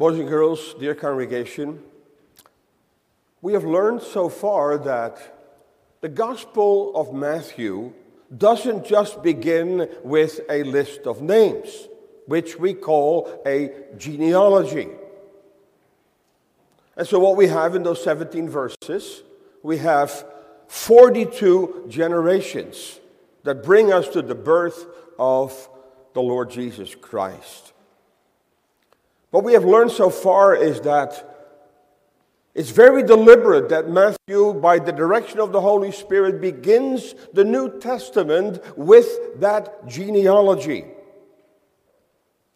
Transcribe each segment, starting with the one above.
Boys and girls, dear congregation, we have learned so far that the Gospel of Matthew doesn't just begin with a list of names, which we call a genealogy. And so, what we have in those 17 verses, we have 42 generations that bring us to the birth of the Lord Jesus Christ. What we have learned so far is that it's very deliberate that Matthew, by the direction of the Holy Spirit, begins the New Testament with that genealogy.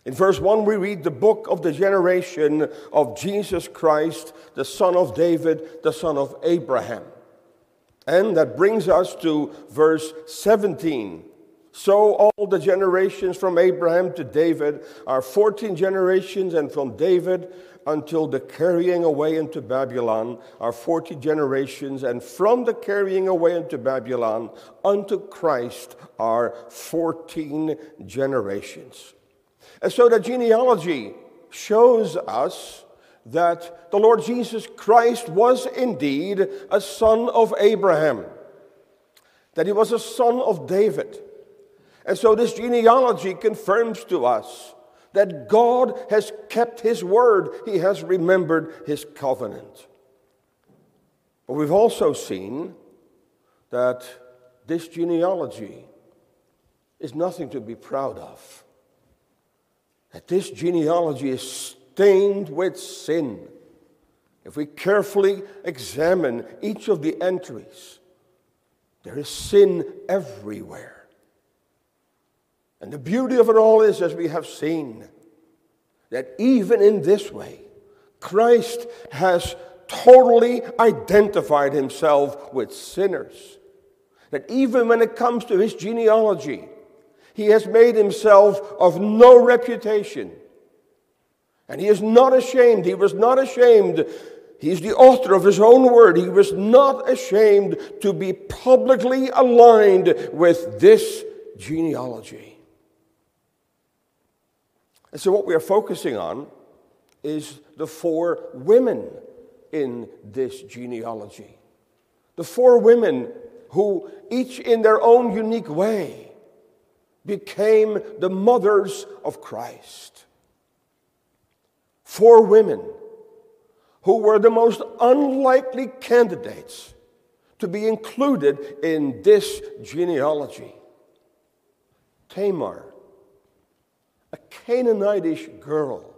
In verse 1, we read the book of the generation of Jesus Christ, the son of David, the son of Abraham. And that brings us to verse 17. So all the generations from Abraham to David are 14 generations, and from David until the carrying away into Babylon are 40 generations, and from the carrying away into Babylon unto Christ are 14 generations. And so the genealogy shows us that the Lord Jesus Christ was indeed a son of Abraham, that he was a son of David. And so this genealogy confirms to us that God has kept his word, he has remembered his covenant. But we've also seen that this genealogy is nothing to be proud of. That this genealogy is stained with sin. If we carefully examine each of the entries, there is sin everywhere. And the beauty of it all is, as we have seen, that even in this way, Christ has totally identified himself with sinners. That even when it comes to his genealogy, he has made himself of no reputation. And he is not ashamed. He was not ashamed. He's the author of his own word. He was not ashamed to be publicly aligned with this genealogy. And so, what we are focusing on is the four women in this genealogy. The four women who, each in their own unique way, became the mothers of Christ. Four women who were the most unlikely candidates to be included in this genealogy Tamar, Canaanitish girl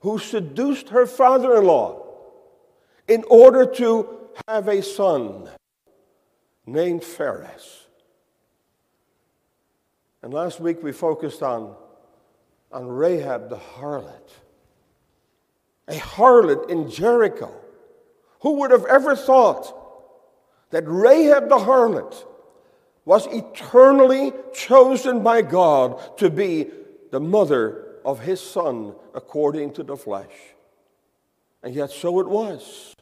who seduced her father in law in order to have a son named Phares. And last week we focused on, on Rahab the harlot, a harlot in Jericho. Who would have ever thought that Rahab the harlot was eternally chosen by God to be the mother of his son according to the flesh. And yet, so it was.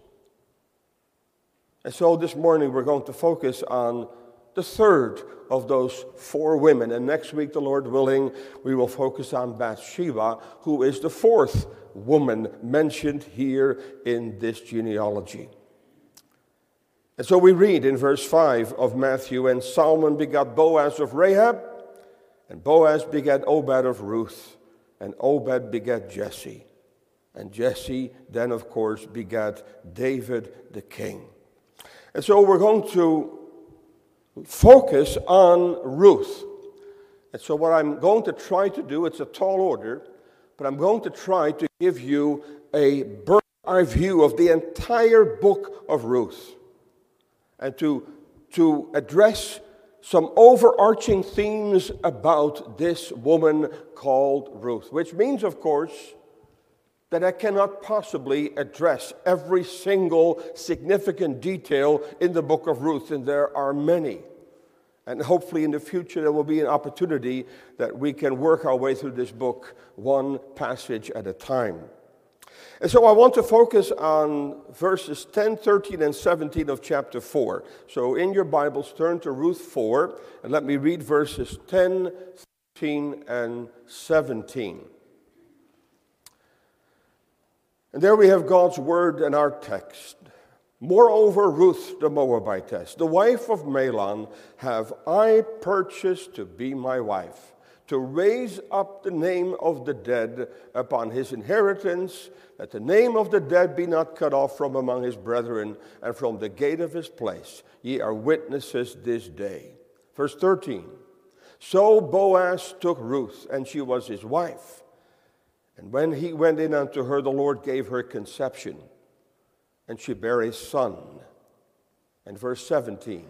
And so this morning we're going to focus on the third of those four women. And next week, the Lord willing, we will focus on Bathsheba, who is the fourth woman mentioned here in this genealogy. And so we read in verse 5 of Matthew, and Salmon begat Boaz of Rahab, and Boaz begat Obed of Ruth, and Obed begat Jesse. And Jesse then, of course, begat David the king. And so we're going to focus on Ruth. And so, what I'm going to try to do, it's a tall order, but I'm going to try to give you a bird's eye view of the entire book of Ruth and to, to address some overarching themes about this woman called Ruth, which means, of course, that I cannot possibly address every single significant detail in the book of Ruth, and there are many. And hopefully, in the future, there will be an opportunity that we can work our way through this book one passage at a time. And so I want to focus on verses 10, 13, and 17 of chapter 4. So in your Bibles, turn to Ruth 4, and let me read verses 10, 13, and 17. And there we have God's word and our text. Moreover, Ruth the Moabitess, the wife of Mahlon, have I purchased to be my wife, to raise up the name of the dead upon his inheritance, that the name of the dead be not cut off from among his brethren and from the gate of his place. Ye are witnesses this day. Verse 13 So Boaz took Ruth, and she was his wife. And when he went in unto her, the Lord gave her conception, and she bare a son. And verse 17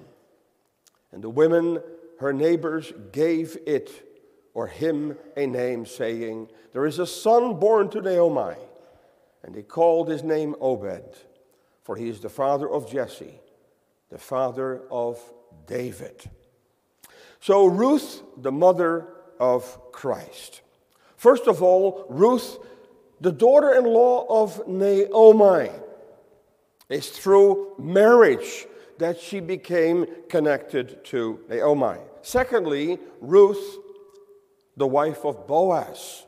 And the women, her neighbors, gave it or him a name, saying, There is a son born to Naomi. And they called his name Obed, for he is the father of Jesse, the father of David. So, Ruth, the mother of Christ. First of all, Ruth, the daughter in law of Naomi, is through marriage that she became connected to Naomi. Secondly, Ruth, the wife of Boaz,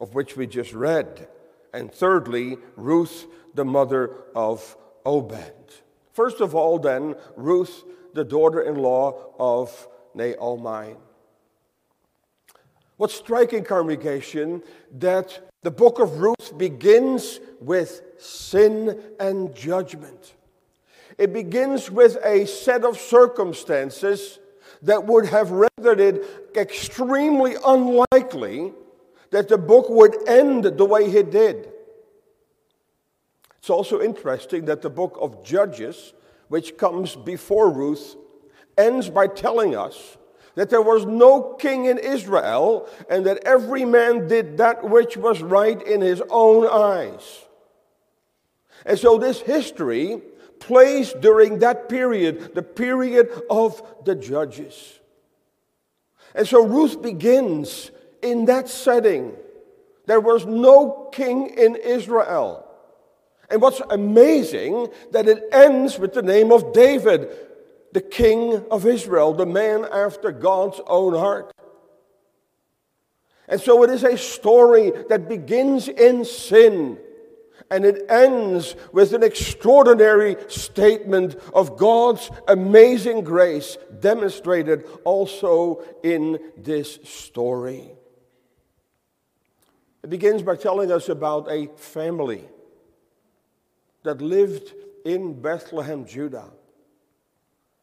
of which we just read. And thirdly, Ruth, the mother of Obed. First of all, then, Ruth, the daughter in law of Naomi. What's striking, congregation, that the book of Ruth begins with sin and judgment. It begins with a set of circumstances that would have rendered it extremely unlikely that the book would end the way it did. It's also interesting that the book of Judges, which comes before Ruth, ends by telling us that there was no king in Israel and that every man did that which was right in his own eyes. And so this history plays during that period, the period of the judges. And so Ruth begins in that setting. There was no king in Israel. And what's amazing that it ends with the name of David, the king of Israel, the man after God's own heart. And so it is a story that begins in sin and it ends with an extraordinary statement of God's amazing grace demonstrated also in this story. It begins by telling us about a family that lived in Bethlehem, Judah.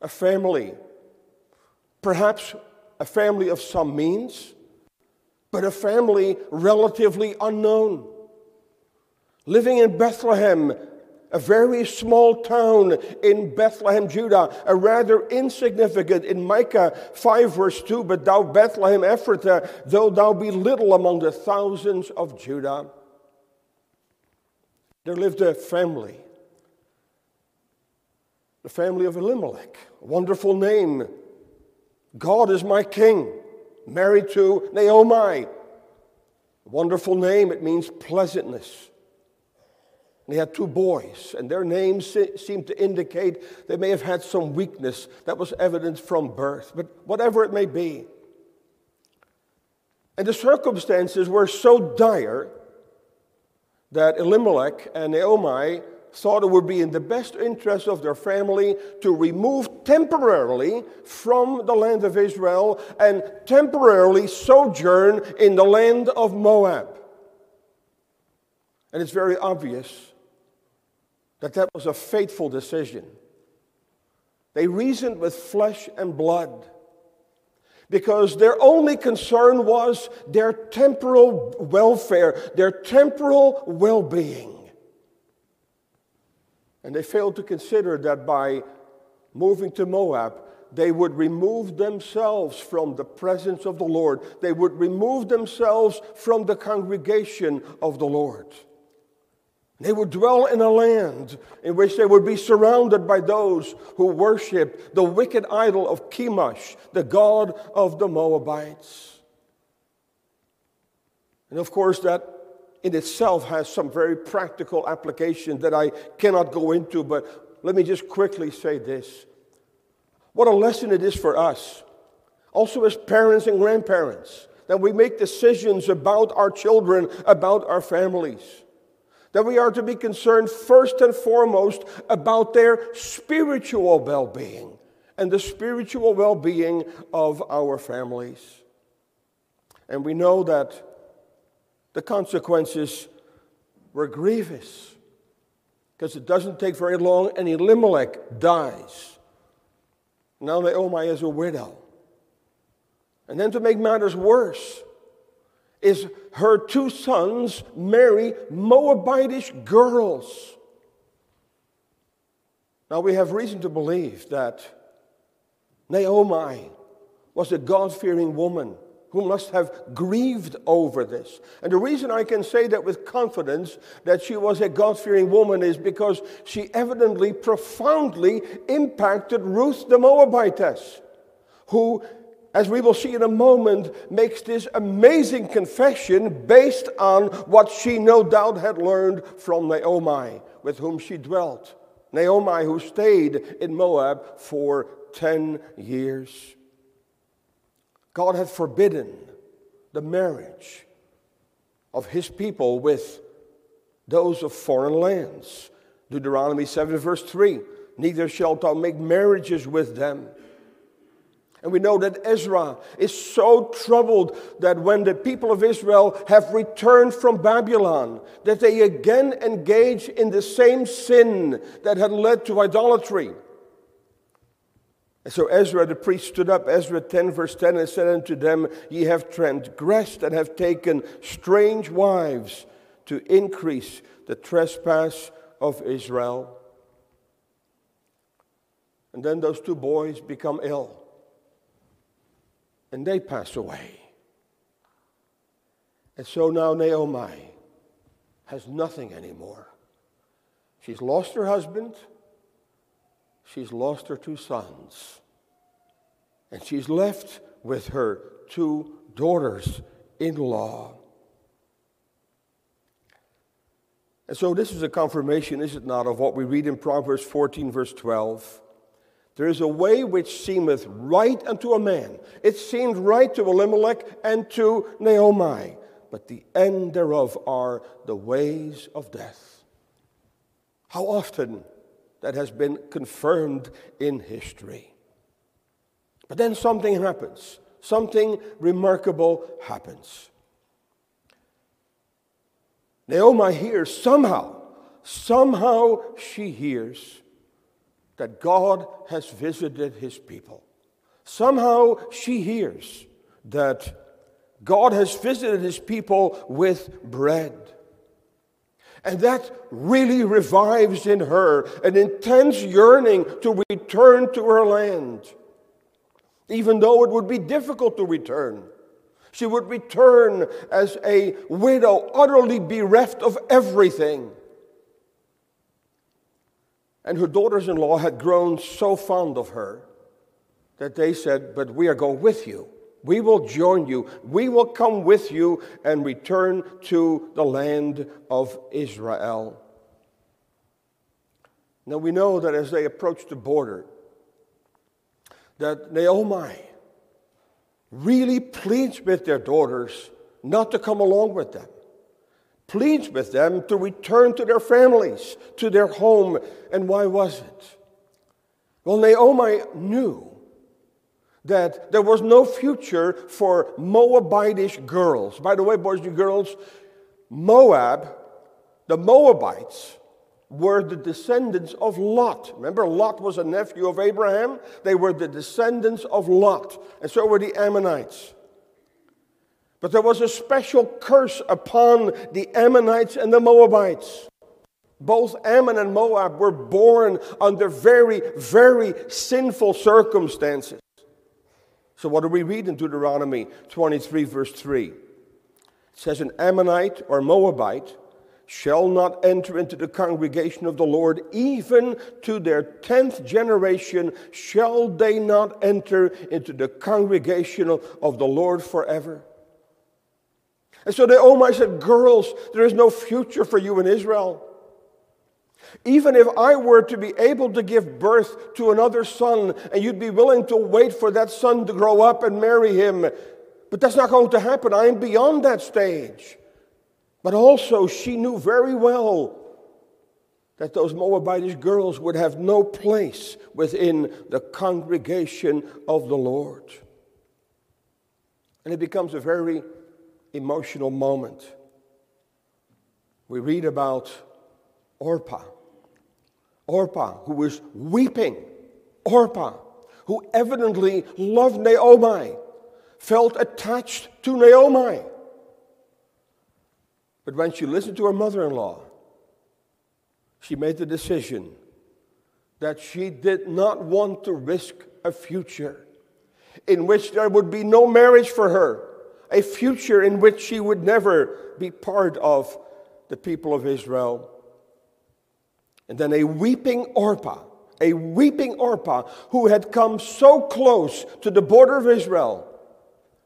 A family, perhaps a family of some means, but a family relatively unknown. Living in Bethlehem, a very small town in Bethlehem, Judah, a rather insignificant in Micah 5, verse 2. But thou, Bethlehem Ephrathah, though thou be little among the thousands of Judah, there lived a family, the family of Elimelech, a wonderful name. God is my king, married to Naomi. Wonderful name, it means pleasantness. They had two boys, and their names seemed to indicate they may have had some weakness that was evident from birth, but whatever it may be. And the circumstances were so dire that Elimelech and Naomi thought it would be in the best interest of their family to remove temporarily from the land of Israel and temporarily sojourn in the land of Moab. And it's very obvious that that was a fateful decision. They reasoned with flesh and blood because their only concern was their temporal welfare, their temporal well being. And they failed to consider that by moving to Moab, they would remove themselves from the presence of the Lord. They would remove themselves from the congregation of the Lord. They would dwell in a land in which they would be surrounded by those who worship the wicked idol of Chemosh, the god of the Moabites. And of course, that in itself has some very practical application that I cannot go into, but let me just quickly say this. What a lesson it is for us, also as parents and grandparents, that we make decisions about our children, about our families That we are to be concerned first and foremost about their spiritual well being and the spiritual well being of our families. And we know that the consequences were grievous because it doesn't take very long and Elimelech dies. Now Naomi is a widow. And then to make matters worse, is her two sons marry Moabitish girls. Now we have reason to believe that Naomi was a God fearing woman who must have grieved over this. And the reason I can say that with confidence that she was a God fearing woman is because she evidently profoundly impacted Ruth the Moabitess, who, as we will see in a moment, makes this amazing confession based on what she no doubt had learned from Naomi, with whom she dwelt. Naomi, who stayed in Moab for 10 years. God had forbidden the marriage of his people with those of foreign lands. Deuteronomy 7, verse 3 Neither shalt thou make marriages with them. And we know that Ezra is so troubled that when the people of Israel have returned from Babylon, that they again engage in the same sin that had led to idolatry. And so Ezra the priest stood up, Ezra 10, verse 10, and said unto them, Ye have transgressed and have taken strange wives to increase the trespass of Israel. And then those two boys become ill, and they pass away. And so now Naomi has nothing anymore. She's lost her husband she's lost her two sons. And she's left with her two daughters in law. And so, this is a confirmation, is it not, of what we read in Proverbs 14, verse 12. There is a way which seemeth right unto a man. It seemed right to Elimelech and to Naomi, but the end thereof are the ways of death. How often that has been confirmed in history. But then something happens. Something remarkable happens. Naomi hears somehow, somehow she hears that God has visited his people. Somehow she hears that God has visited his people with bread. And that really revives in her an intense yearning to return to her land, even though it would be difficult to return. She would return as a widow, utterly bereft of everything. And her daughters in law had grown so fond of her that they said, But we are going with you. We will join you. We will come with you and return to the land of Israel. Now we know that as they approached the border, that Naomi really pleads with their daughters not to come along with them, pleads with them to return to their families, to their home. And why was it? Well, Naomi knew that there was no future for Moabitish girls. By the way, boys and girls, Moab, the Moabites, were the descendants of Lot. Remember, Lot was a nephew of Abraham? They were the descendants of Lot, and so were the Ammonites. But there was a special curse upon the Ammonites and the Moabites. Both Ammon and Moab were born under very, very sinful circumstances. So, what do we read in Deuteronomy 23, verse 3? It says, An Ammonite or Moabite shall not enter into the congregation of the Lord, even to their tenth generation shall they not enter into the congregation of the Lord forever. And so the Naomi oh said, Girls, there is no future for you in Israel. Even if I were to be able to give birth to another son and you'd be willing to wait for that son to grow up and marry him, but that's not going to happen. I am beyond that stage. But also, she knew very well that those Moabitish girls would have no place within the congregation of the Lord. And it becomes a very emotional moment. We read about Orpah. Orpah, who was weeping. Orpah, who evidently loved Naomi, felt attached to Naomi. But when she listened to her mother in law, she made the decision that she did not want to risk a future in which there would be no marriage for her, a future in which she would never be part of the people of Israel. And then a weeping Orpah, a weeping Orpah who had come so close to the border of Israel,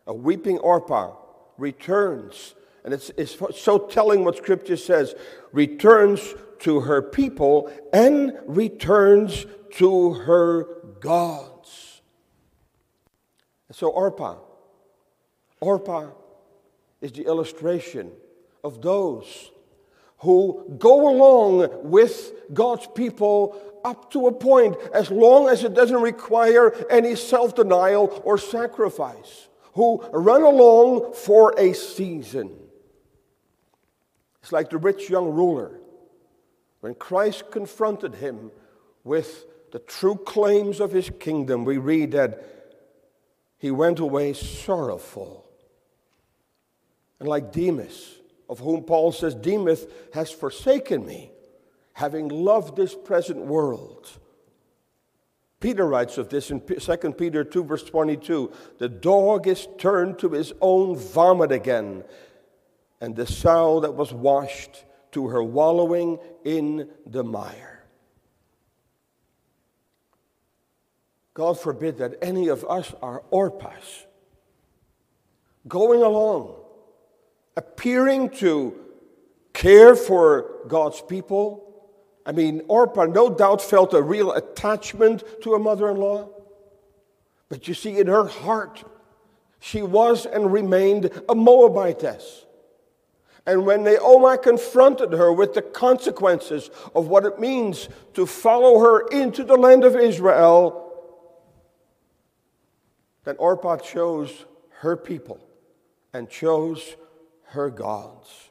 a weeping Orpah returns. And it's, it's so telling what Scripture says returns to her people and returns to her gods. So, Orpah, Orpah is the illustration of those who go along with God's people up to a point, as long as it doesn't require any self denial or sacrifice, who run along for a season. It's like the rich young ruler. When Christ confronted him with the true claims of his kingdom, we read that he went away sorrowful. And like Demas, of whom Paul says, Demas has forsaken me, having loved this present world. Peter writes of this in 2 Peter 2, verse 22 The dog is turned to his own vomit again, and the sow that was washed to her wallowing in the mire. God forbid that any of us are Orpahs, going along appearing to care for God's people. I mean, Orpah no doubt felt a real attachment to her mother in law. But you see, in her heart, she was and remained a Moabitess. And when Naomi confronted her with the consequences of what it means to follow her into the land of Israel, then Orpah chose her people and chose her gods.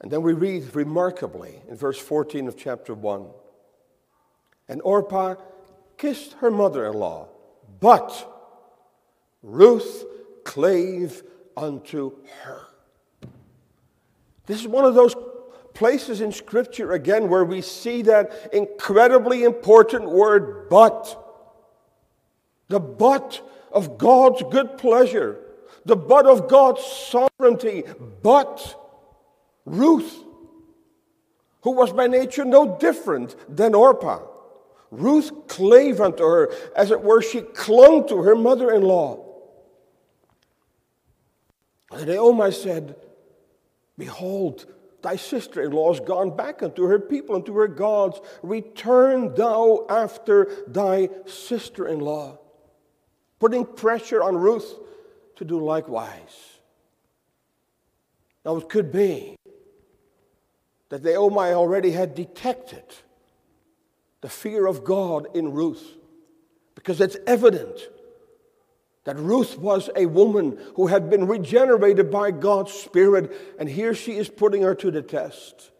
And then we read remarkably in verse 14 of chapter 1 And Orpah kissed her mother in law, but Ruth clave unto her. This is one of those places in Scripture again where we see that incredibly important word, but. The but of God's good pleasure the bud of God's sovereignty. But Ruth, who was by nature no different than Orpah, Ruth clave unto her, as it were, she clung to her mother in law. And Naomi said, Behold, thy sister in law is gone back unto her people and to her gods. Return thou after thy sister in law. Putting pressure on Ruth to do likewise. Now, it could be that Naomi already had detected the fear of God in Ruth, because it's evident that Ruth was a woman who had been regenerated by God's Spirit, and here she is putting her to the test.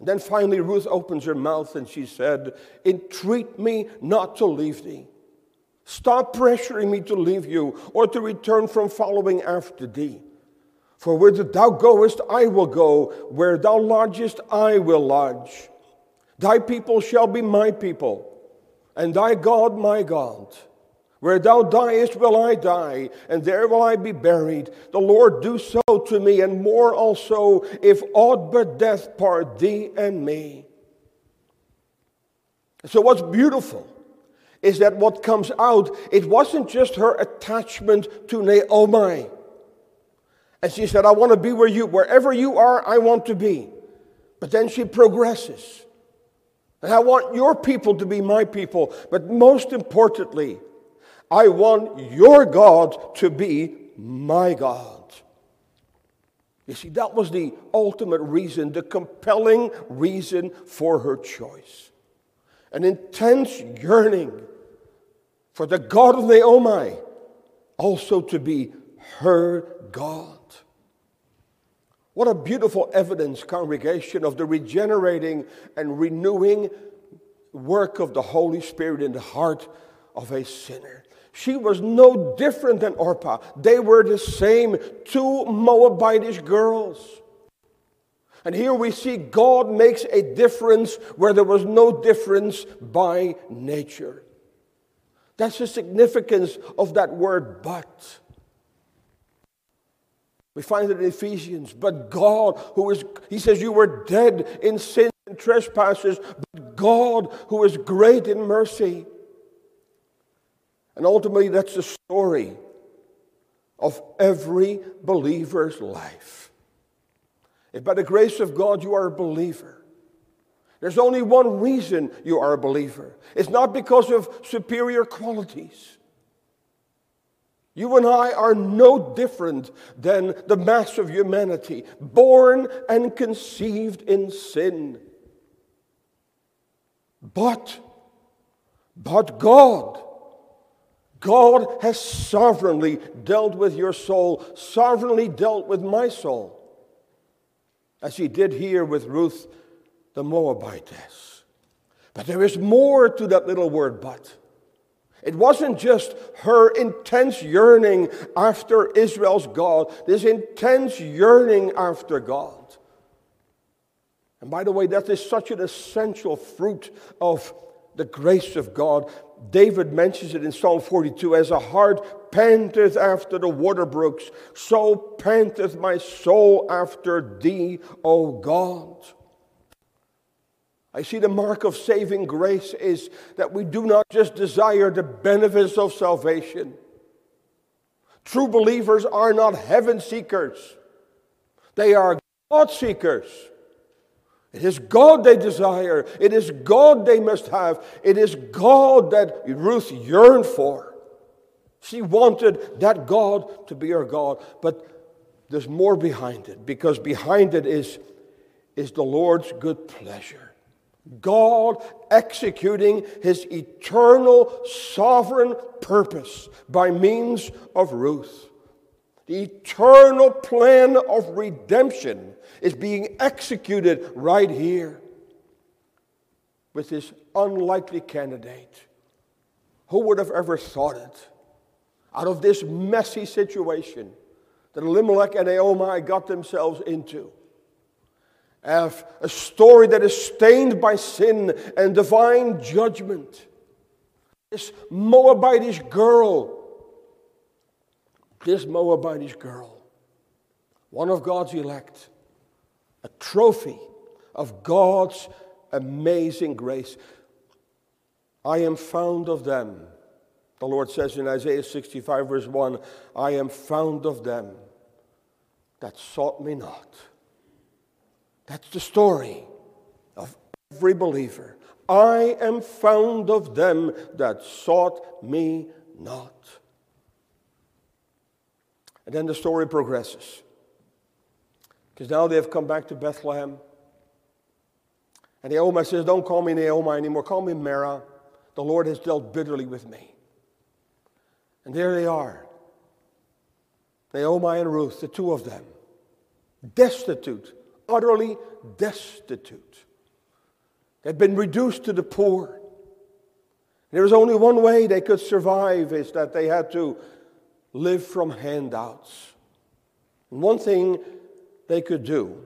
And then finally, Ruth opens her mouth and she said, Entreat me not to leave thee. Stop pressuring me to leave you or to return from following after thee. For where thou goest, I will go. Where thou lodgest, I will lodge. Thy people shall be my people, and thy God my God. Where thou diest, will I die, and there will I be buried. The Lord do so to me, and more also, if aught but death part thee and me. So, what's beautiful is that what comes out, it wasn't just her attachment to Naomi. And she said, I want to be where you, wherever you are, I want to be. But then she progresses. And I want your people to be my people. But most importantly, I want your God to be my God. You see, that was the ultimate reason, the compelling reason for her choice. An intense yearning for the God of Naomi also to be her God. What a beautiful evidence, congregation, of the regenerating and renewing work of the Holy Spirit in the heart of a sinner. She was no different than Orpah. They were the same two Moabitish girls. And here we see God makes a difference where there was no difference by nature. That's the significance of that word but. We find it in Ephesians. But God, who is, he says, you were dead in sin and trespasses, but God, who is great in mercy. And ultimately, that's the story of every believer's life. If by the grace of God you are a believer, there's only one reason you are a believer. It's not because of superior qualities. You and I are no different than the mass of humanity, born and conceived in sin. But, but God, God has sovereignly dealt with your soul, sovereignly dealt with my soul, as He did here with Ruth the Moabitess. But there is more to that little word, but. It wasn't just her intense yearning after Israel's God, this intense yearning after God. And by the way, that is such an essential fruit of the grace of God. David mentions it in Psalm 42 as a heart panteth after the water brooks, so panteth my soul after thee, O God. I see the mark of saving grace is that we do not just desire the benefits of salvation. True believers are not heaven seekers, they are God seekers. It is God they desire. It is God they must have. It is God that Ruth yearned for. She wanted that God to be her God. But there's more behind it because behind it is, is the Lord's good pleasure. God executing his eternal sovereign purpose by means of Ruth. The eternal plan of redemption is being executed right here with this unlikely candidate. Who would have ever thought it? Out of this messy situation that Elimelech and Naomi got themselves into Have a story that is stained by sin and divine judgment. This Moabitish girl, this Moabitish girl, one of God's elect, a trophy of God's amazing grace. I am found of them. The Lord says in Isaiah 65, verse 1 I am found of them that sought me not. That's the story of every believer. I am found of them that sought me not. And then the story progresses. Because now they have come back to Bethlehem. And Naomi says, Don't call me Naomi anymore, call me Mara. The Lord has dealt bitterly with me. And there they are Naomi and Ruth, the two of them, destitute utterly destitute. They've been reduced to the poor. There was only one way they could survive is that they had to live from handouts. And one thing they could do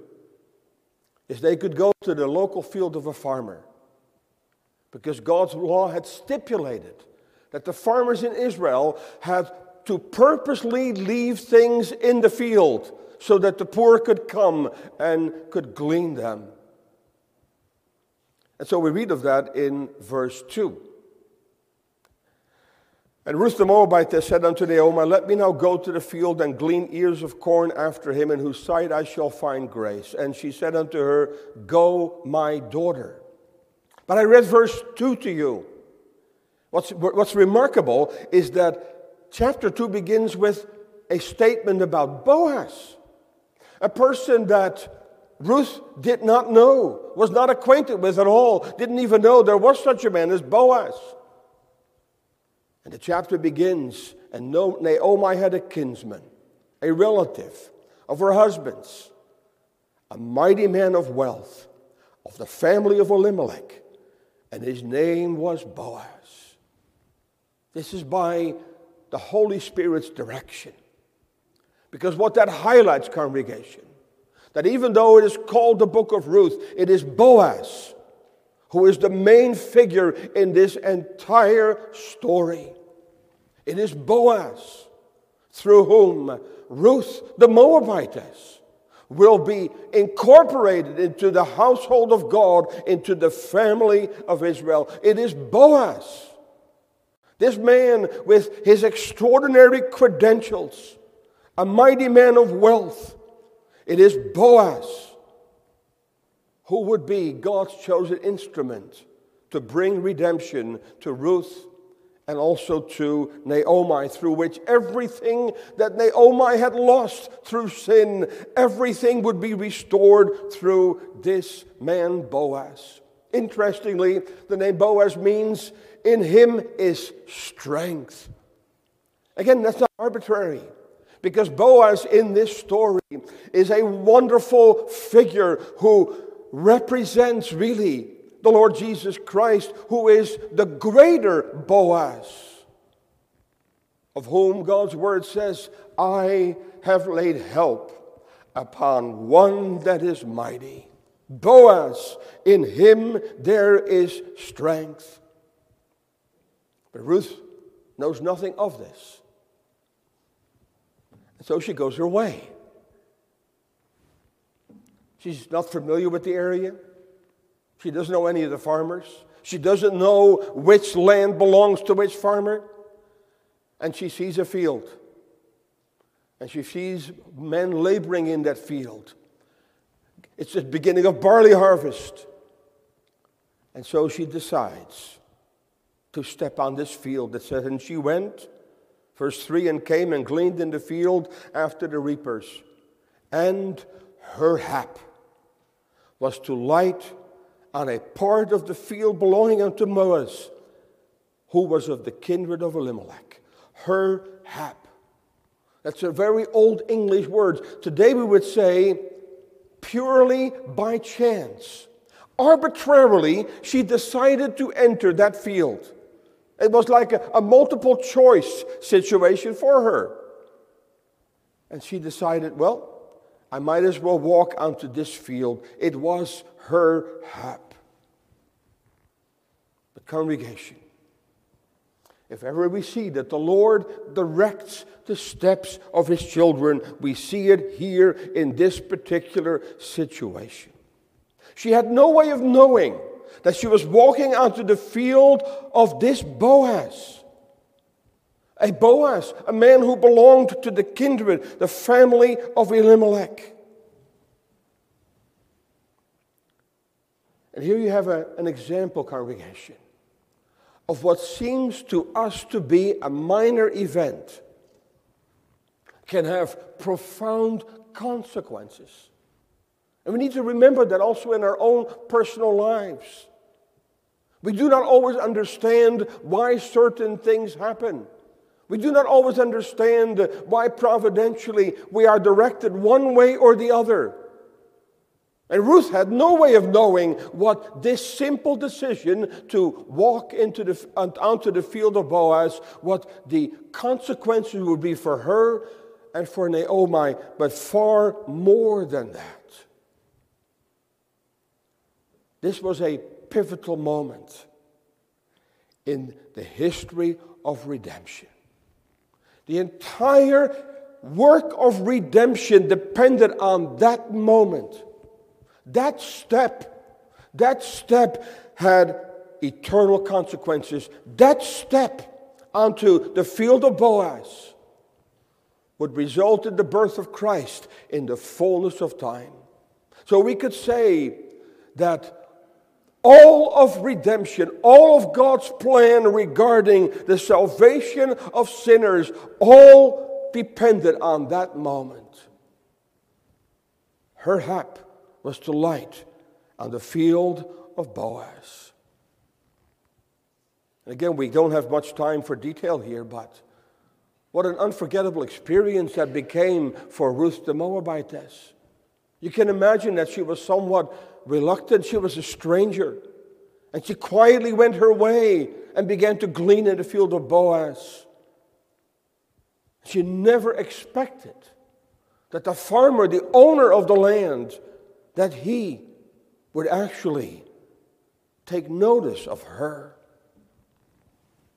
is they could go to the local field of a farmer because God's law had stipulated that the farmers in Israel had to purposely leave things in the field so that the poor could come and could glean them. And so we read of that in verse 2. And Ruth the Moabite said unto Naomi, Let me now go to the field and glean ears of corn after him, in whose sight I shall find grace. And she said unto her, Go, my daughter. But I read verse 2 to you. What's, what's remarkable is that chapter 2 begins with a statement about Boaz, a person that Ruth did not know, was not acquainted with at all, didn't even know there was such a man as Boaz. And the chapter begins, and Naomi had a kinsman, a relative of her husband's, a mighty man of wealth, of the family of Elimelech, and his name was Boaz. This is by the Holy Spirit's direction. Because what that highlights, congregation, that even though it is called the book of Ruth, it is Boaz who is the main figure in this entire story. It is Boaz through whom Ruth the Moabitess will be incorporated into the household of God, into the family of Israel. It is Boaz. This man with his extraordinary credentials, a mighty man of wealth, it is Boaz who would be God's chosen instrument to bring redemption to Ruth and also to Naomi, through which everything that Naomi had lost through sin, everything would be restored through this man Boaz. Interestingly, the name Boaz means in him is strength. Again, that's not arbitrary. Because Boaz in this story is a wonderful figure who represents really the Lord Jesus Christ, who is the greater Boaz, of whom God's word says, I have laid help upon one that is mighty. Boaz, in him there is strength. But Ruth knows nothing of this. And so she goes her way. She's not familiar with the area. She doesn't know any of the farmers. She doesn't know which land belongs to which farmer. And she sees a field. And she sees men laboring in that field. It's the beginning of barley harvest. And so she decides to step on this field. It says, and she went, verse 3, and came and gleaned in the field after the reapers. And her hap was to light on a part of the field belonging unto Boaz, who was of the kindred of Elimelech. Her hap. That's a very old English word. Today we would say purely by chance. Arbitrarily, she decided to enter that field. It was like a, a multiple choice situation for her. And she decided, well, I might as well walk onto this field. It was her hap. The congregation. If ever we see that the Lord directs the steps of his children, we see it here in this particular situation. She had no way of knowing that she was walking onto the field of this Boaz. A Boaz, a man who belonged to the kindred, the family of Elimelech. And here you have a, an example, congregation, of what seems to us to be a minor event can have profound consequences. And we need to remember that also in our own personal lives. We do not always understand why certain things happen. We do not always understand why providentially we are directed one way or the other. And Ruth had no way of knowing what this simple decision to walk into the, onto the field of Boaz, what the consequences would be for her and for Naomi, but far more than that. This was a pivotal moment in the history of redemption. The entire work of redemption depended on that moment. That step, that step had eternal consequences. That step onto the field of Boaz would result in the birth of Christ in the fullness of time. So we could say that all of redemption, all of God's plan regarding the salvation of sinners, all depended on that moment. Her hap was to light on the field of Boaz. And again, we don't have much time for detail here, but what an unforgettable experience that became for Ruth the Moabitess. You can imagine that she was somewhat reluctant, she was a stranger. And she quietly went her way and began to glean in the field of Boaz. She never expected that the farmer, the owner of the land, that he would actually take notice of her.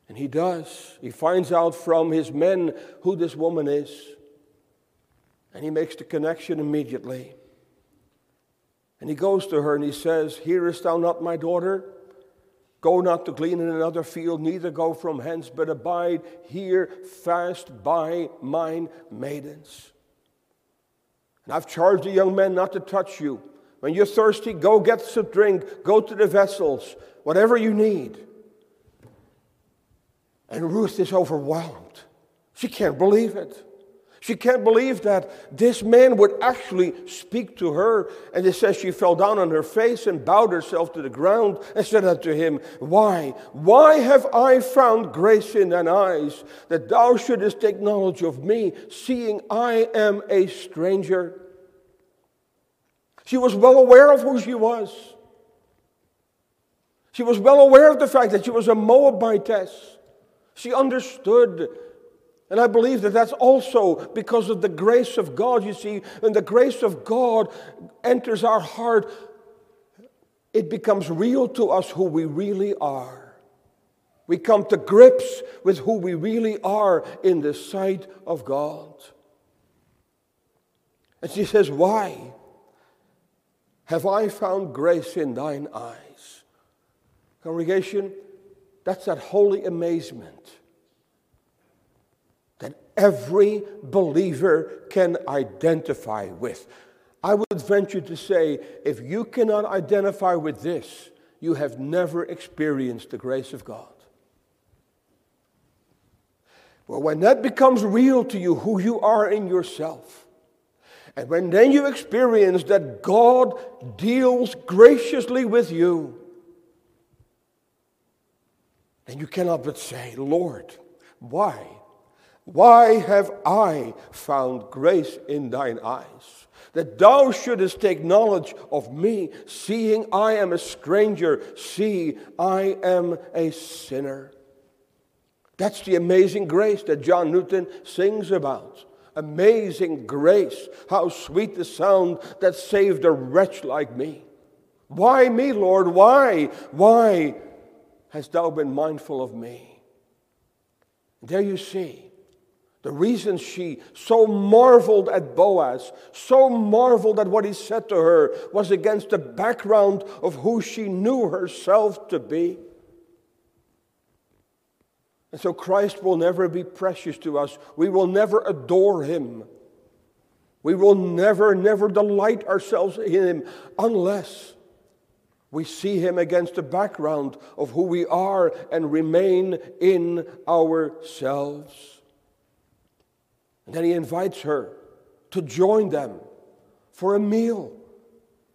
And he does. He finds out from his men who this woman is. And he makes the connection immediately. And he goes to her and he says, Hearest thou not my daughter? Go not to glean in another field, neither go from hence, but abide here fast by mine maidens. And I've charged the young men not to touch you. When you're thirsty, go get some drink, go to the vessels, whatever you need. And Ruth is overwhelmed. She can't believe it. She can't believe that this man would actually speak to her. And it says she fell down on her face and bowed herself to the ground and said unto him, Why? Why have I found grace in thine eyes that thou shouldest take knowledge of me, seeing I am a stranger? She was well aware of who she was. She was well aware of the fact that she was a Moabitess. She understood and I believe that that's also because of the grace of God. You see, when the grace of God enters our heart, it becomes real to us who we really are. We come to grips with who we really are in the sight of God. And she says, Why have I found grace in thine eyes? Congregation, that's that holy amazement every believer can identify with. I would venture to say if you cannot identify with this, you have never experienced the grace of God. Well, when that becomes real to you, who you are in yourself, and when then you experience that God deals graciously with you, then you cannot but say, Lord, why why have I found grace in thine eyes? That thou shouldest take knowledge of me, seeing I am a stranger, see, I am a sinner. That's the amazing grace that John Newton sings about. Amazing grace, how sweet the sound that saved a wretch like me. Why me, Lord? Why? Why hast thou been mindful of me? There you see the reason she so marveled at Boaz, so marveled at what he said to her, was against the background of who she knew herself to be. And so Christ will never be precious to us. We will never adore him. We will never, never delight ourselves in him unless we see him against the background of who we are and remain in ourselves. And then he invites her to join them for a meal.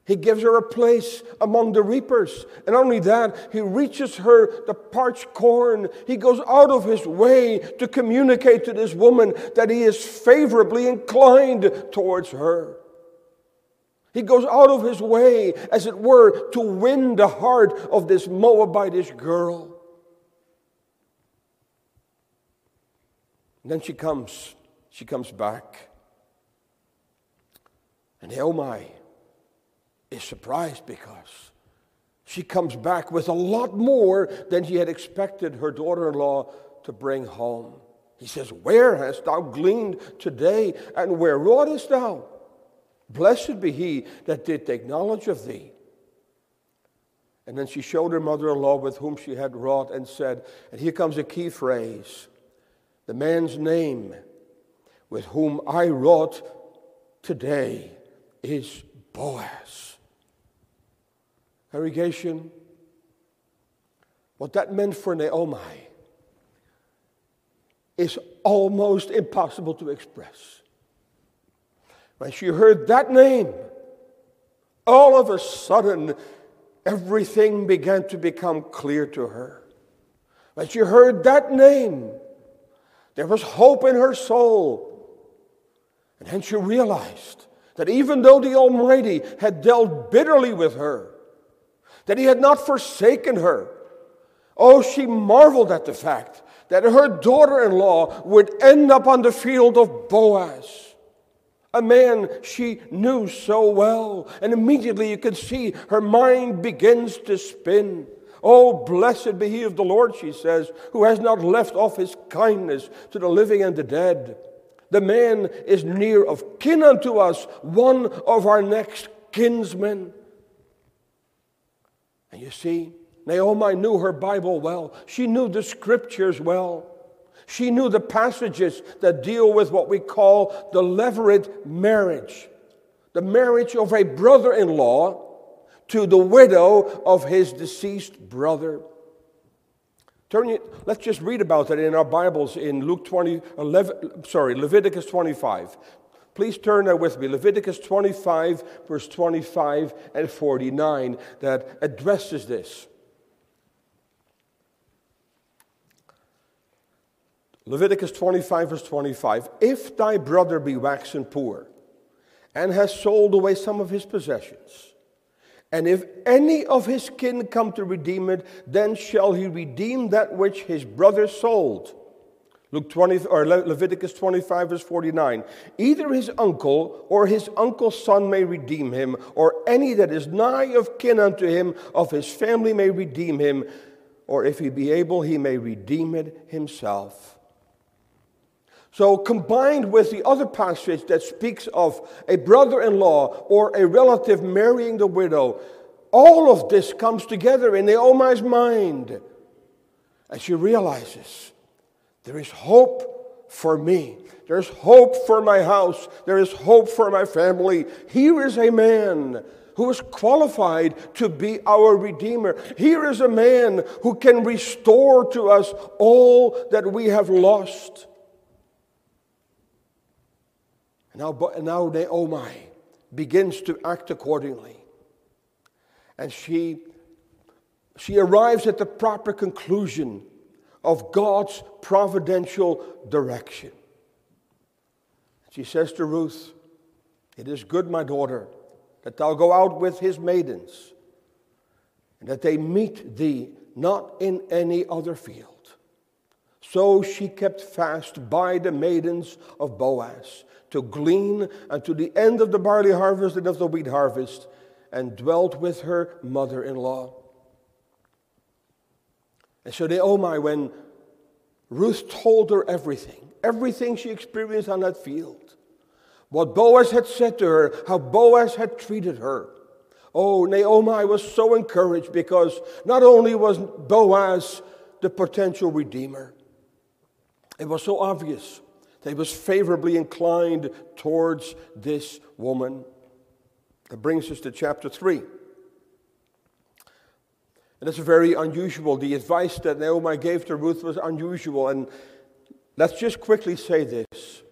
He gives her a place among the reapers. And only that, he reaches her the parched corn. He goes out of his way to communicate to this woman that he is favorably inclined towards her. He goes out of his way, as it were, to win the heart of this Moabitish girl. And then she comes she comes back. And Naomi is surprised because she comes back with a lot more than she had expected her daughter in law to bring home. He says, Where hast thou gleaned today, and where wroughtest thou? Blessed be he that did take knowledge of thee. And then she showed her mother in law with whom she had wrought and said, and here comes a key phrase the man's name with whom I wrought today is Boaz. Irrigation, what that meant for Naomi is almost impossible to express. When she heard that name, all of a sudden, everything began to become clear to her. When she heard that name, there was hope in her soul. And then she realized that even though the Almighty had dealt bitterly with her, that He had not forsaken her, oh, she marveled at the fact that her daughter in law would end up on the field of Boaz. A man she knew so well. And immediately you could see her mind begins to spin. Oh, blessed be he of the Lord, she says, who has not left off his kindness to the living and the dead. The man is near of kin unto us, one of our next kinsmen. And you see, Naomi knew her Bible well. She knew the scriptures well. She knew the passages that deal with what we call the levirate marriage, the marriage of a brother in law to the widow of his deceased brother. Turn let's just read about it in our Bibles in Luke 20, 11, sorry, Leviticus 25. Please turn there with me. Leviticus 25, verse 25 and 49, that addresses this. Leviticus 25, verse 25. If thy brother be waxen poor, and has sold away some of his possessions, and if any of his kin come to redeem it, then shall he redeem that which his brother sold. Luke 20 or Le- Leviticus 25 verse 49. Either his uncle or his uncle's son may redeem him, or any that is nigh of kin unto him of his family may redeem him, or if he be able, he may redeem it himself. So, combined with the other passage that speaks of a brother in law or a relative marrying the widow, all of this comes together in Naomi's mind. And she realizes there is hope for me. There's hope for my house. There is hope for my family. Here is a man who is qualified to be our Redeemer. Here is a man who can restore to us all that we have lost. Now, now Naomi begins to act accordingly. And she, she arrives at the proper conclusion of God's providential direction. She says to Ruth, It is good, my daughter, that thou go out with his maidens, and that they meet thee not in any other field. So she kept fast by the maidens of Boaz to glean unto the end of the barley harvest and of the wheat harvest, and dwelt with her mother in law. And so Naomi, oh when Ruth told her everything, everything she experienced on that field, what Boaz had said to her, how Boaz had treated her. Oh, Naomi was so encouraged because not only was Boaz the potential redeemer, it was so obvious that he was favorably inclined towards this woman. That brings us to chapter 3. And it's very unusual. The advice that Naomi gave to Ruth was unusual. And let's just quickly say this.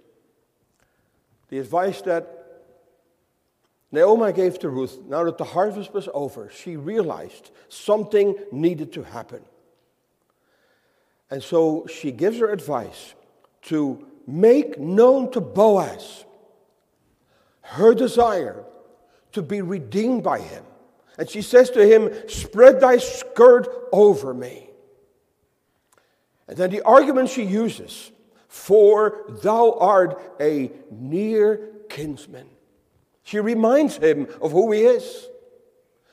The advice that Naomi gave to Ruth, now that the harvest was over, she realized something needed to happen. And so she gives her advice to make known to Boaz her desire to be redeemed by him. And she says to him, Spread thy skirt over me. And then the argument she uses, For thou art a near kinsman. She reminds him of who he is.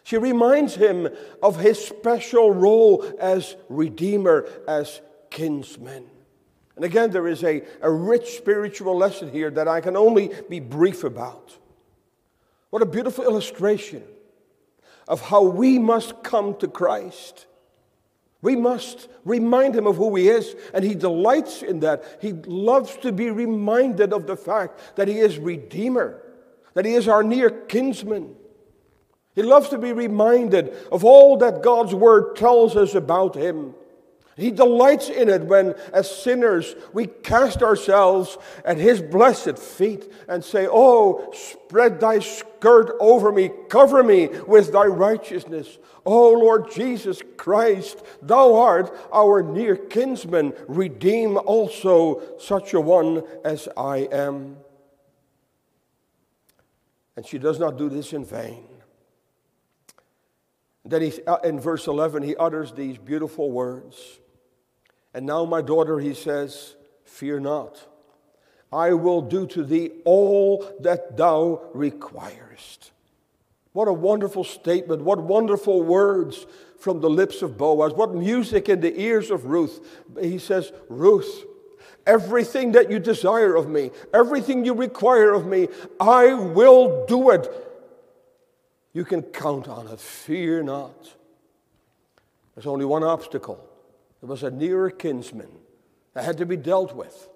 She reminds him of his special role as redeemer, as kinsman. And again, there is a, a rich spiritual lesson here that I can only be brief about. What a beautiful illustration of how we must come to Christ. We must remind him of who he is, and he delights in that. He loves to be reminded of the fact that he is Redeemer, that he is our near kinsman. He loves to be reminded of all that God's Word tells us about him. He delights in it when, as sinners, we cast ourselves at His blessed feet and say, Oh, spread thy skirt over me, cover me with thy righteousness. Oh, Lord Jesus Christ, thou art our near kinsman. Redeem also such a one as I am. And she does not do this in vain. Then he, uh, in verse 11, he utters these beautiful words. And now, my daughter, he says, Fear not. I will do to thee all that thou requirest. What a wonderful statement. What wonderful words from the lips of Boaz. What music in the ears of Ruth. He says, Ruth, everything that you desire of me, everything you require of me, I will do it. You can count on it. Fear not. There's only one obstacle there was a nearer kinsman that had to be dealt with.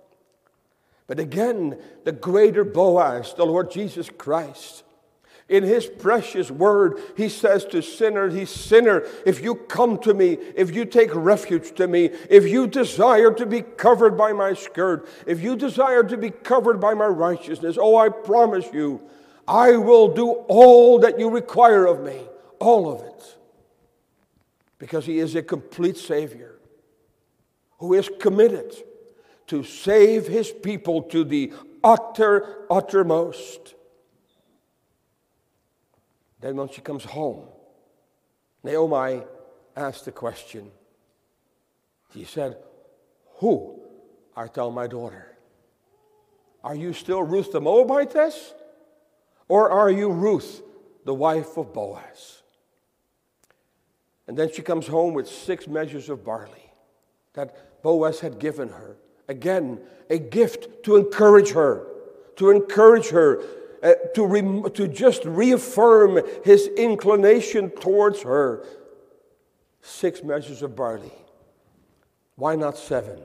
But again, the greater Boaz, the Lord Jesus Christ, in his precious word, he says to sinners, He sinner, if you come to me, if you take refuge to me, if you desire to be covered by my skirt, if you desire to be covered by my righteousness, oh, I promise you, I will do all that you require of me, all of it. Because he is a complete Savior who is committed to save his people to the utter, uttermost. Then, when she comes home, Naomi asked the question. He said, Who art thou, my daughter? Are you still Ruth the Moabitess? Or are you Ruth, the wife of Boaz? And then she comes home with six measures of barley that Boaz had given her. Again, a gift to encourage her, to encourage her, uh, to, re- to just reaffirm his inclination towards her. Six measures of barley. Why not seven?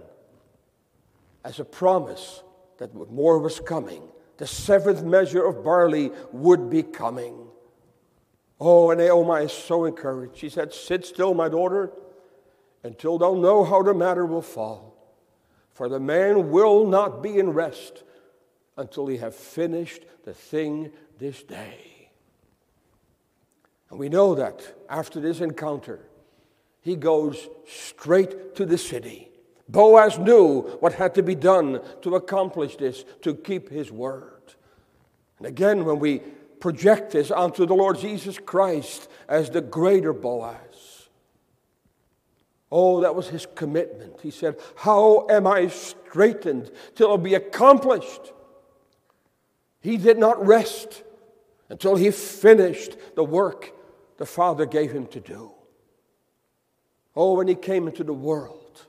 As a promise that more was coming. The seventh measure of barley would be coming. Oh, and Naomi is so encouraged. She said, Sit still, my daughter until thou know how the matter will fall. For the man will not be in rest until he have finished the thing this day. And we know that after this encounter, he goes straight to the city. Boaz knew what had to be done to accomplish this, to keep his word. And again, when we project this onto the Lord Jesus Christ as the greater Boaz, Oh, that was his commitment. He said, How am I straitened till it'll be accomplished? He did not rest until he finished the work the Father gave him to do. Oh, when he came into the world,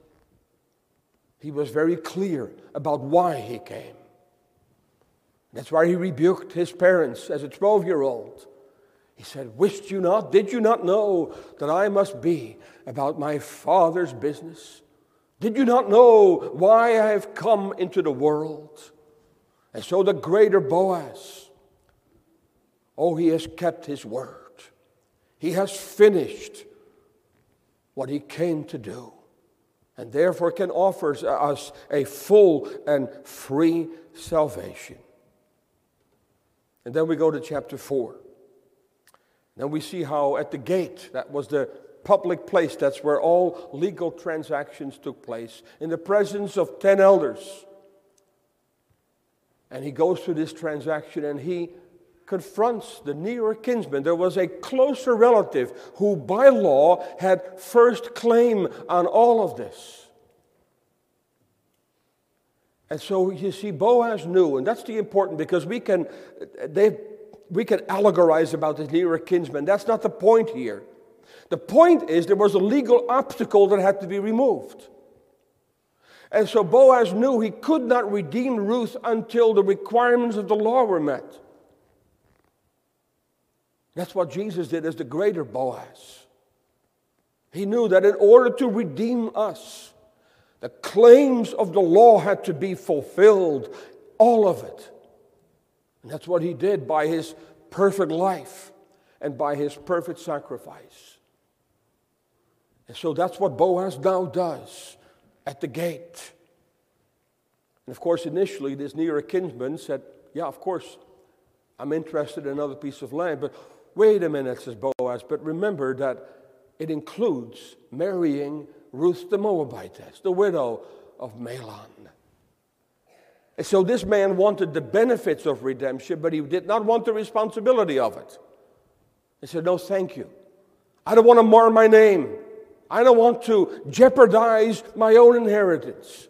he was very clear about why he came. That's why he rebuked his parents as a 12 year old. He said, Wished you not, did you not know that I must be about my Father's business? Did you not know why I have come into the world? And so the greater Boaz, oh, he has kept his word. He has finished what he came to do, and therefore can offer us a full and free salvation. And then we go to chapter 4. Then we see how at the gate, that was the public place, that's where all legal transactions took place, in the presence of 10 elders. And he goes through this transaction and he confronts the nearer kinsman. There was a closer relative who, by law, had first claim on all of this. And so you see, Boaz knew, and that's the important because we can, they we can allegorize about this nearer kinsman. That's not the point here. The point is there was a legal obstacle that had to be removed. And so Boaz knew he could not redeem Ruth until the requirements of the law were met. That's what Jesus did as the greater Boaz. He knew that in order to redeem us, the claims of the law had to be fulfilled, all of it. And that's what he did by his perfect life and by his perfect sacrifice. And so that's what Boaz now does at the gate. And of course, initially, this nearer kinsman said, Yeah, of course, I'm interested in another piece of land. But wait a minute, says Boaz, but remember that it includes marrying Ruth the Moabitess, the widow of Mahlon. And so this man wanted the benefits of redemption, but he did not want the responsibility of it. He said, No, thank you. I don't want to mar my name. I don't want to jeopardize my own inheritance.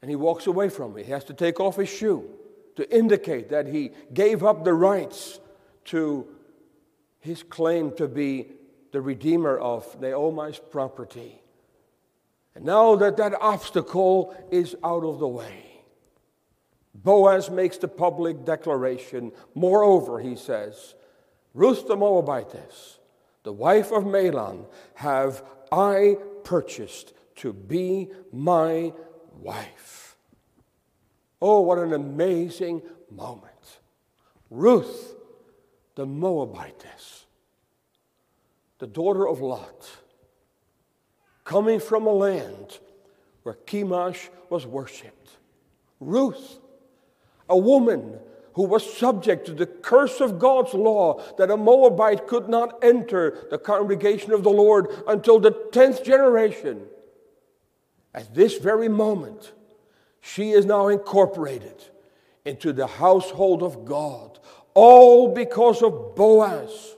And he walks away from me. He has to take off his shoe to indicate that he gave up the rights to his claim to be the redeemer of Naomi's property. And now that that obstacle is out of the way, Boaz makes the public declaration. Moreover, he says, Ruth the Moabitess, the wife of Mahlon, have I purchased to be my wife. Oh, what an amazing moment. Ruth the Moabitess, the daughter of Lot coming from a land where Chemosh was worshipped. Ruth, a woman who was subject to the curse of God's law that a Moabite could not enter the congregation of the Lord until the 10th generation. At this very moment, she is now incorporated into the household of God, all because of Boaz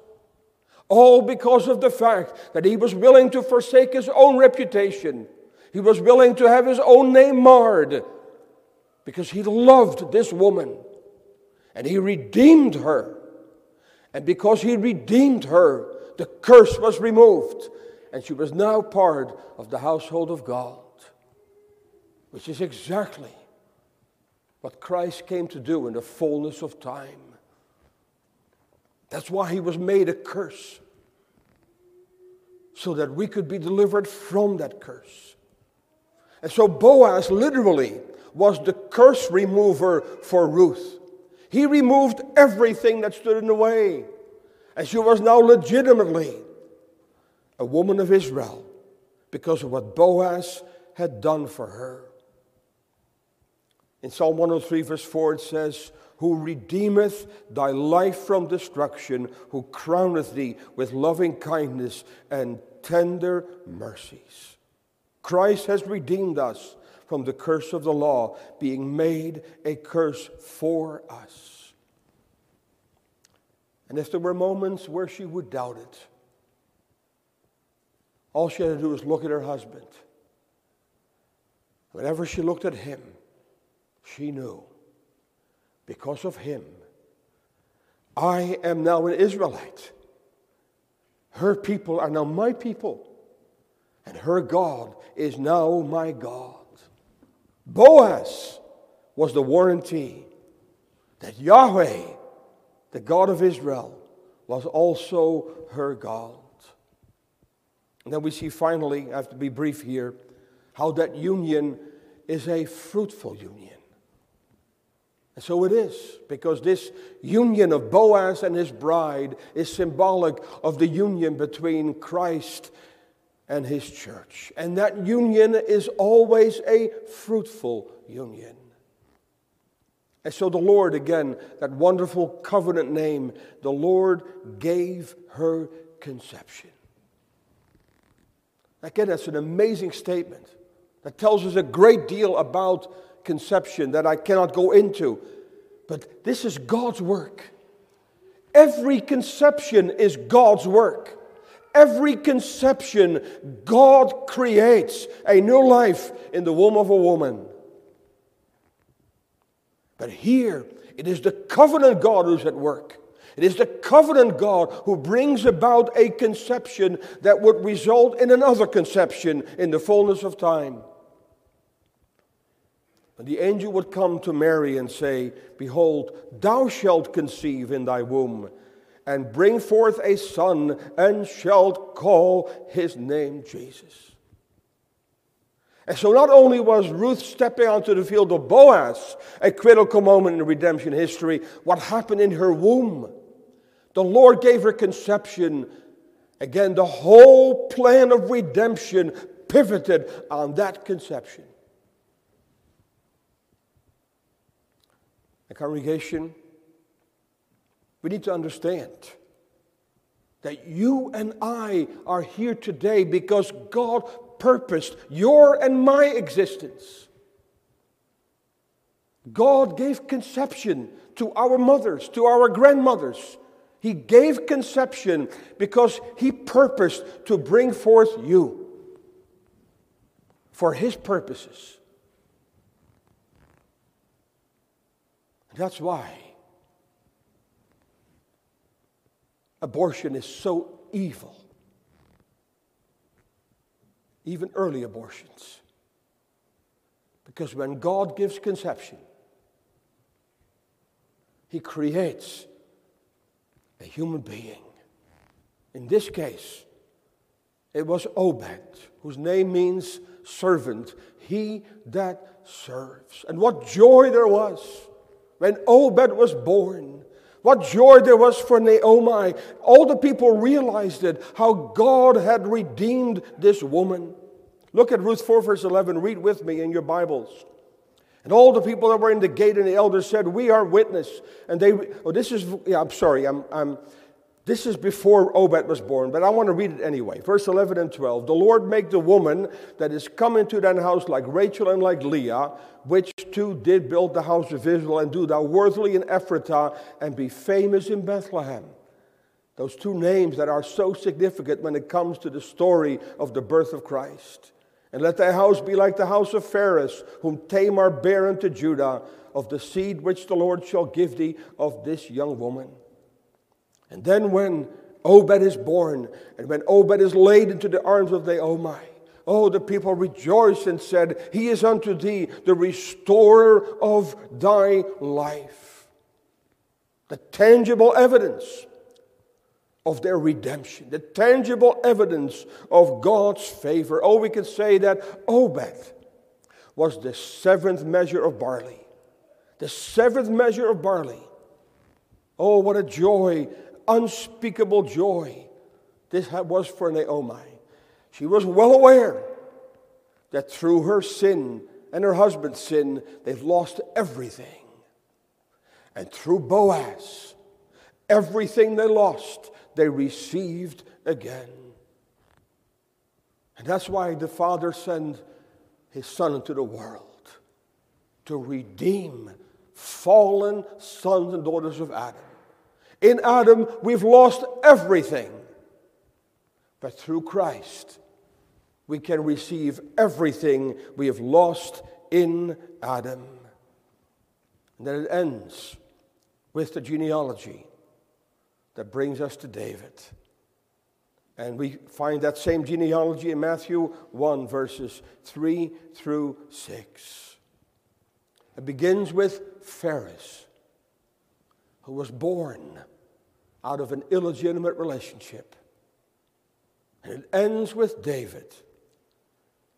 all because of the fact that he was willing to forsake his own reputation. He was willing to have his own name marred because he loved this woman and he redeemed her. And because he redeemed her, the curse was removed and she was now part of the household of God, which is exactly what Christ came to do in the fullness of time. That's why he was made a curse, so that we could be delivered from that curse. And so Boaz literally was the curse remover for Ruth. He removed everything that stood in the way. And she was now legitimately a woman of Israel because of what Boaz had done for her. In Psalm 103, verse 4, it says, who redeemeth thy life from destruction, who crowneth thee with loving kindness and tender mercies. Christ has redeemed us from the curse of the law, being made a curse for us. And if there were moments where she would doubt it, all she had to do was look at her husband. Whenever she looked at him, she knew because of him, I am now an Israelite. Her people are now my people, and her God is now my God. Boaz was the warranty that Yahweh, the God of Israel, was also her God. And then we see finally, I have to be brief here, how that union is a fruitful union. And so it is, because this union of Boaz and his bride is symbolic of the union between Christ and his church. And that union is always a fruitful union. And so the Lord, again, that wonderful covenant name, the Lord gave her conception. Again, that's an amazing statement that tells us a great deal about conception that I cannot go into. But this is God's work. Every conception is God's work. Every conception, God creates a new life in the womb of a woman. But here, it is the covenant God who's at work. It is the covenant God who brings about a conception that would result in another conception in the fullness of time. And the angel would come to Mary and say, Behold, thou shalt conceive in thy womb, and bring forth a son, and shalt call his name Jesus. And so, not only was Ruth stepping onto the field of Boaz a critical moment in redemption history, what happened in her womb? The Lord gave her conception Again, the whole plan of redemption pivoted on that conception. The congregation, we need to understand that you and I are here today because God purposed your and my existence. God gave conception to our mothers, to our grandmothers. He gave conception because He purposed to bring forth you for His purposes. That's why abortion is so evil. Even early abortions. Because when God gives conception, He creates a human being. In this case, it was Obed, whose name means servant, he that serves. And what joy there was when Obed was born. What joy there was for Naomi. All the people realized it, how God had redeemed this woman. Look at Ruth 4, verse 11. Read with me in your Bibles. And all the people that were in the gate and the elders said, We are witness. And they, oh, this is, yeah, I'm sorry, I'm, I'm, this is before Obed was born, but I want to read it anyway. Verse 11 and 12. The Lord make the woman that is come into that house like Rachel and like Leah, which two did build the house of Israel, and do thou worthily in Ephratah, and be famous in Bethlehem. Those two names that are so significant when it comes to the story of the birth of Christ. And let thy house be like the house of Pharez, whom Tamar bare unto Judah, of the seed which the Lord shall give thee of this young woman. And then when Obed is born, and when Obed is laid into the arms of the Naomi, oh, the people rejoiced and said, He is unto thee the restorer of thy life. The tangible evidence of their redemption, the tangible evidence of God's favor. Oh, we can say that Obed was the seventh measure of barley. The seventh measure of barley. Oh, what a joy, unspeakable joy this was for Naomi. She was well aware that through her sin and her husband's sin, they've lost everything. And through Boaz, everything they lost they received again. And that's why the Father sent his Son into the world to redeem fallen sons and daughters of Adam. In Adam, we've lost everything. But through Christ, we can receive everything we have lost in Adam. And then it ends with the genealogy that brings us to David. And we find that same genealogy in Matthew 1, verses 3 through 6. It begins with Pharez, who was born out of an illegitimate relationship. And it ends with David,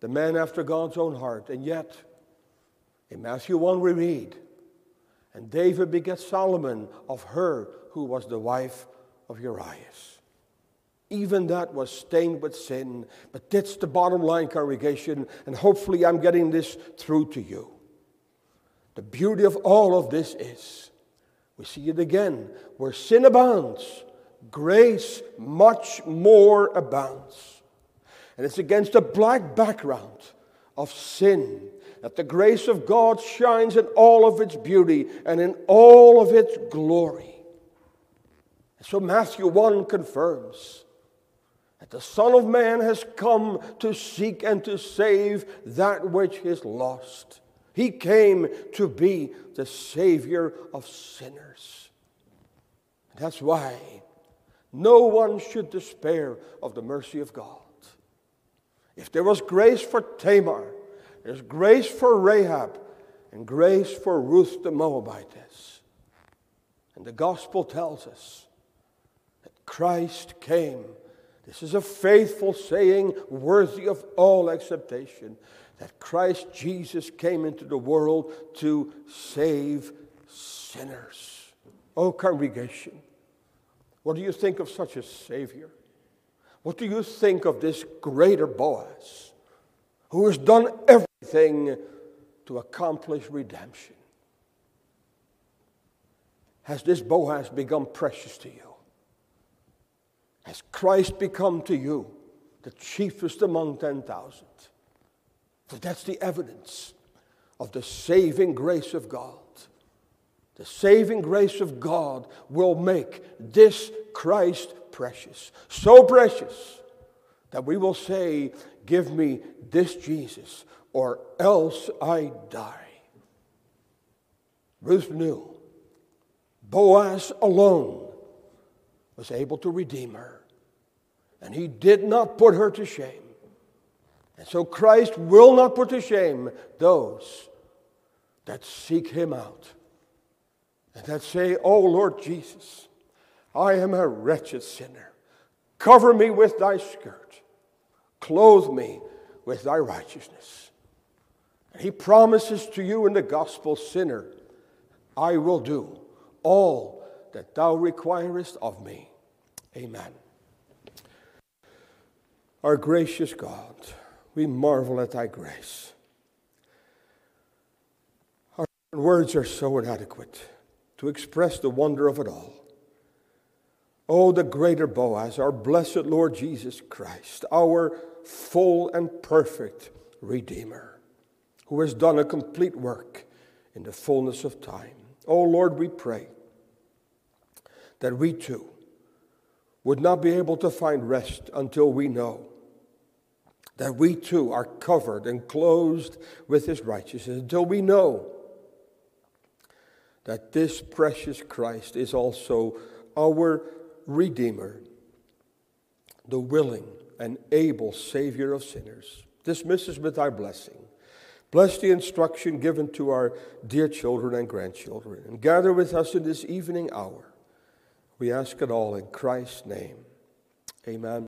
the man after God's own heart. And yet, in Matthew 1, we read, and David begat Solomon of her who was the wife of Urias. Even that was stained with sin, but that's the bottom line, congregation, and hopefully I'm getting this through to you. The beauty of all of this is we see it again where sin abounds, grace much more abounds. And it's against a black background of sin that the grace of God shines in all of its beauty and in all of its glory. And so Matthew 1 confirms that the Son of Man has come to seek and to save that which is lost. He came to be the Savior of sinners. That's why no one should despair of the mercy of God. If there was grace for Tamar, there's grace for Rahab and grace for Ruth the Moabitess. And the gospel tells us that Christ came. This is a faithful saying, worthy of all acceptation, that Christ Jesus came into the world to save sinners. Oh, congregation, what do you think of such a Savior? What do you think of this greater Boaz who has done everything to accomplish redemption? Has this Boaz become precious to you? Has Christ become to you the chiefest among 10,000? For that's the evidence of the saving grace of God. The saving grace of God will make this Christ precious. So precious that we will say, Give me this Jesus, or else I die. Ruth knew Boaz alone was able to redeem her, and he did not put her to shame. And so Christ will not put to shame those that seek him out and that say, Oh Lord Jesus, I am a wretched sinner. Cover me with thy skirt, clothe me with thy righteousness. And he promises to you in the gospel, sinner, I will do all that thou requirest of me. Amen. Our gracious God, we marvel at thy grace. Our words are so inadequate to express the wonder of it all. Oh, the greater Boaz, our blessed Lord Jesus Christ, our full and perfect Redeemer, who has done a complete work in the fullness of time. Oh, Lord, we pray that we too would not be able to find rest until we know that we too are covered and clothed with his righteousness, until we know that this precious Christ is also our Redeemer, the willing and able Savior of sinners. Dismiss us with our blessing. Bless the instruction given to our dear children and grandchildren, and gather with us in this evening hour. We ask it all in Christ's name. Amen.